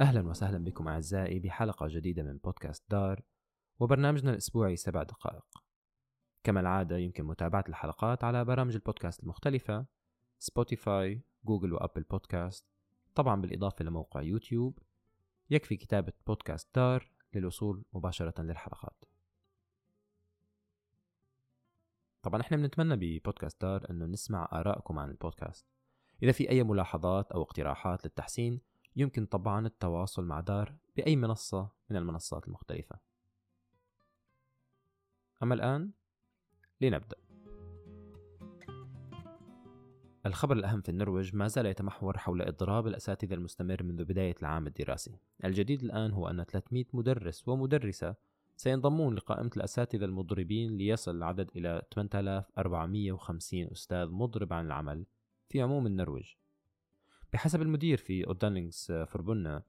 أهلا وسهلا بكم أعزائي بحلقة جديدة من بودكاست دار وبرنامجنا الأسبوعي سبع دقائق. كما العادة يمكن متابعة الحلقات على برامج البودكاست المختلفة سبوتيفاي، جوجل وأبل بودكاست طبعا بالإضافة لموقع يوتيوب. يكفي كتابة بودكاست دار للوصول مباشرة للحلقات. طبعا إحنا بنتمنى ببودكاست دار أنه نسمع آرائكم عن البودكاست. إذا في أي ملاحظات أو اقتراحات للتحسين يمكن طبعا التواصل مع دار بأي منصة من المنصات المختلفة. أما الآن لنبدأ. الخبر الأهم في النرويج ما زال يتمحور حول إضراب الأساتذة المستمر منذ بداية العام الدراسي. الجديد الآن هو أن 300 مدرس ومدرسة سينضمون لقائمة الأساتذة المضربين ليصل العدد إلى 8450 أستاذ مضرب عن العمل في عموم النرويج. بحسب المدير في أودانينغز فوربونا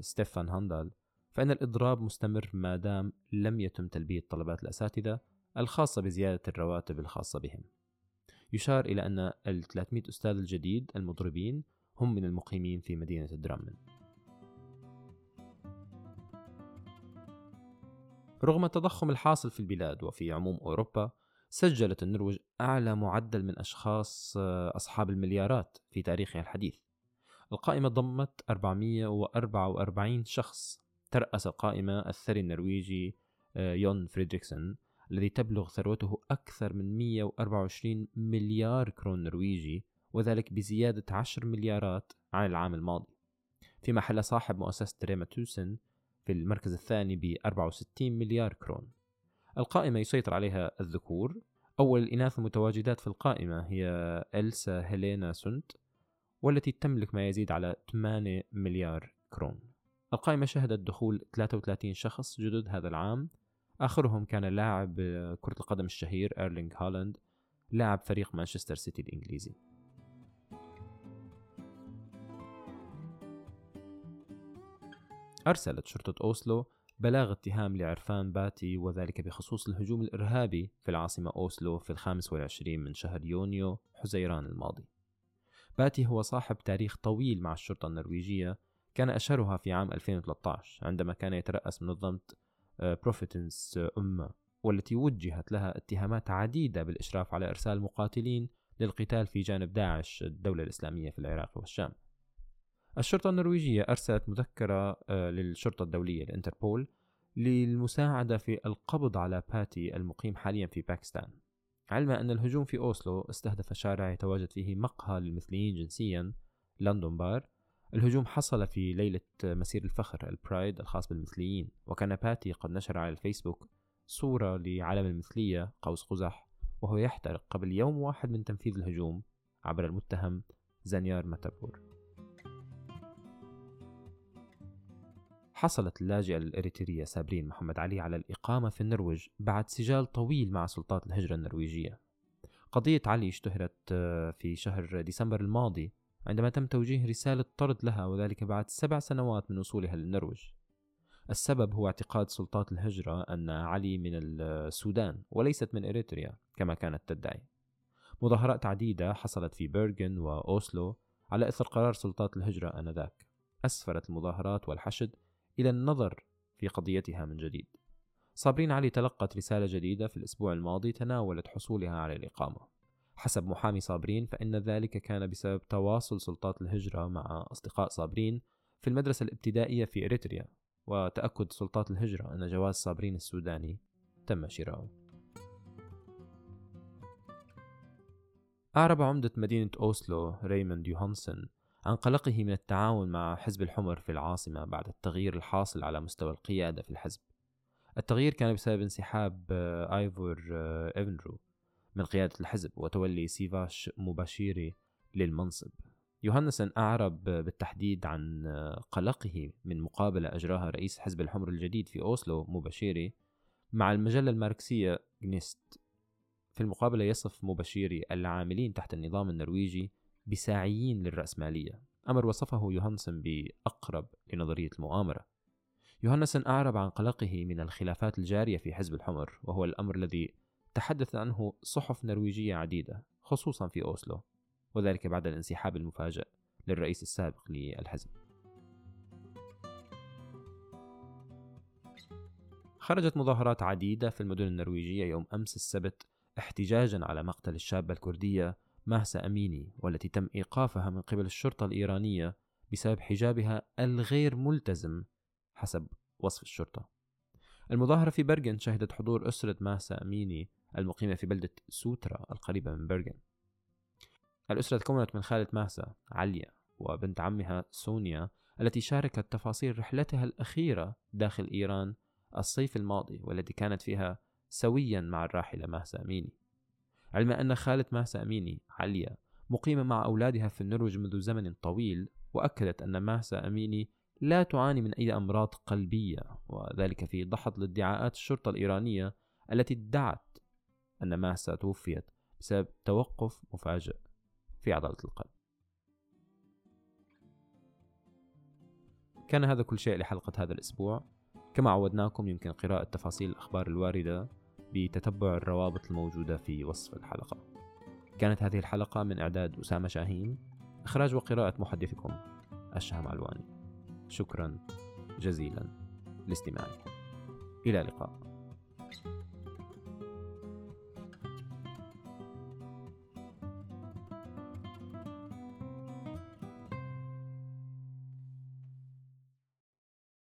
ستيفان هاندال فإن الإضراب مستمر ما دام لم يتم تلبية طلبات الأساتذة الخاصة بزيادة الرواتب الخاصة بهم. يشار إلى أن ال 300 أستاذ الجديد المضربين هم من المقيمين في مدينة درامن. رغم التضخم الحاصل في البلاد وفي عموم أوروبا سجلت النرويج أعلى معدل من أشخاص أصحاب المليارات في تاريخها الحديث. القائمة ضمت 444 شخص ترأس القائمة الثري النرويجي آه، يون فريدريكسون الذي تبلغ ثروته أكثر من 124 مليار كرون نرويجي وذلك بزيادة 10 مليارات عن العام الماضي. فيما حل صاحب مؤسسة ريما توسن في المركز الثاني ب 64 مليار كرون. القائمة يسيطر عليها الذكور. أول الإناث المتواجدات في القائمة هي إلسا هيلينا سونت والتي تملك ما يزيد على 8 مليار كرون. القائمة شهدت دخول 33 شخص جدد هذا العام. آخرهم كان لاعب كرة القدم الشهير إيرلينغ هالاند لاعب فريق مانشستر سيتي الإنجليزي. أرسلت شرطة أوسلو بلاغ اتهام لعرفان باتي وذلك بخصوص الهجوم الإرهابي في العاصمة أوسلو في الخامس والعشرين من شهر يونيو حزيران الماضي. باتي هو صاحب تاريخ طويل مع الشرطة النرويجية كان أشهرها في عام 2013 عندما كان يترأس منظمة بروفيتنس أمة والتي وجهت لها اتهامات عديدة بالإشراف على إرسال مقاتلين للقتال في جانب داعش الدولة الإسلامية في العراق والشام. الشرطة النرويجية أرسلت مذكرة آه، للشرطة الدولية الإنتربول للمساعدة في القبض على باتي المقيم حاليا في باكستان. علما أن الهجوم في أوسلو استهدف شارع يتواجد فيه مقهى للمثليين جنسيا لندن بار الهجوم حصل في ليلة مسير الفخر البرايد الخاص بالمثليين. وكان باتي قد نشر على الفيسبوك صورة لعلم المثلية قوس قزح وهو يحترق قبل يوم واحد من تنفيذ الهجوم عبر المتهم زانيار ماتابور. حصلت اللاجئة الإريترية سابرين محمد علي على الإقامة في النرويج بعد سجال طويل مع سلطات الهجرة النرويجية. قضية علي اشتهرت آه، في شهر ديسمبر الماضي عندما تم توجيه رسالة طرد لها وذلك بعد سبع سنوات من وصولها للنرويج. السبب هو اعتقاد سلطات الهجرة أن علي من السودان وليست من إريتريا كما كانت تدعي. مظاهرات عديدة حصلت في بيرغن وأوسلو على إثر قرار سلطات الهجرة آنذاك. أسفرت المظاهرات والحشد إلى النظر في قضيتها من جديد. صابرين علي تلقت رسالة جديدة في الأسبوع الماضي تناولت حصولها على الإقامة. حسب محامي صابرين فإن ذلك كان بسبب تواصل سلطات الهجرة مع أصدقاء صابرين في المدرسة الابتدائية في إريتريا وتأكد سلطات الهجرة أن جواز صابرين السوداني تم شراؤه. أعرب عمدة مدينة أوسلو ريموند يوهانسون عن قلقه من التعاون مع حزب الحمر في العاصمة بعد التغيير الحاصل على مستوى القيادة في الحزب. التغيير كان بسبب انسحاب آه، آيفور آه، إيفنرو من قيادة الحزب وتولي سيفاش مباشيري للمنصب. يوهانسن أعرب بالتحديد عن آه، قلقه من مقابلة أجراها رئيس حزب الحمر الجديد في أوسلو مباشيري مع المجلة الماركسية جنيست. في المقابلة يصف مباشيري العاملين تحت النظام النرويجي بساعيين للرأسمالية. أمر وصفه يوهانسن بأقرب لنظرية المؤامرة. يوهانسن أعرب عن قلقه من الخلافات الجارية في حزب الحمر وهو الأمر الذي تحدث عنه صحف نرويجية عديدة خصوصا في أوسلو وذلك بعد الانسحاب المفاجئ للرئيس السابق للحزب. خرجت مظاهرات عديدة في المدن النرويجية يوم أمس السبت احتجاجا على مقتل الشابة الكردية مهسا أميني والتي تم إيقافها من قبل الشرطة الإيرانية بسبب حجابها الغير ملتزم حسب وصف الشرطة. المظاهرة في برغن شهدت حضور أسرة ماسا أميني المقيمة في بلدة سوترا القريبة من برغن الأسرة تكونت من خالة ماسا عليا وبنت عمها سونيا التي شاركت تفاصيل رحلتها الأخيرة داخل إيران الصيف الماضي والتي كانت فيها سويا مع الراحلة ماسا أميني. علما أن خالة ماسا أميني عليا مقيمة مع أولادها في النرويج منذ زمن طويل وأكدت أن ماسا أميني لا تعاني من أي أمراض قلبية وذلك في دحض لادعاءات الشرطة الإيرانية التي ادعت أن ماسا توفيت بسبب توقف مفاجئ في عضلة القلب. كان هذا كل شيء لحلقة هذا الأسبوع. كما عودناكم يمكن قراءة تفاصيل الأخبار الواردة. بتتبع الروابط الموجودة في وصف الحلقة. كانت هذه الحلقة من إعداد أسامة شاهين إخراج وقراءة محدثكم الشهم علواني. شكرا جزيلا لاستماعكم. إلى اللقاء.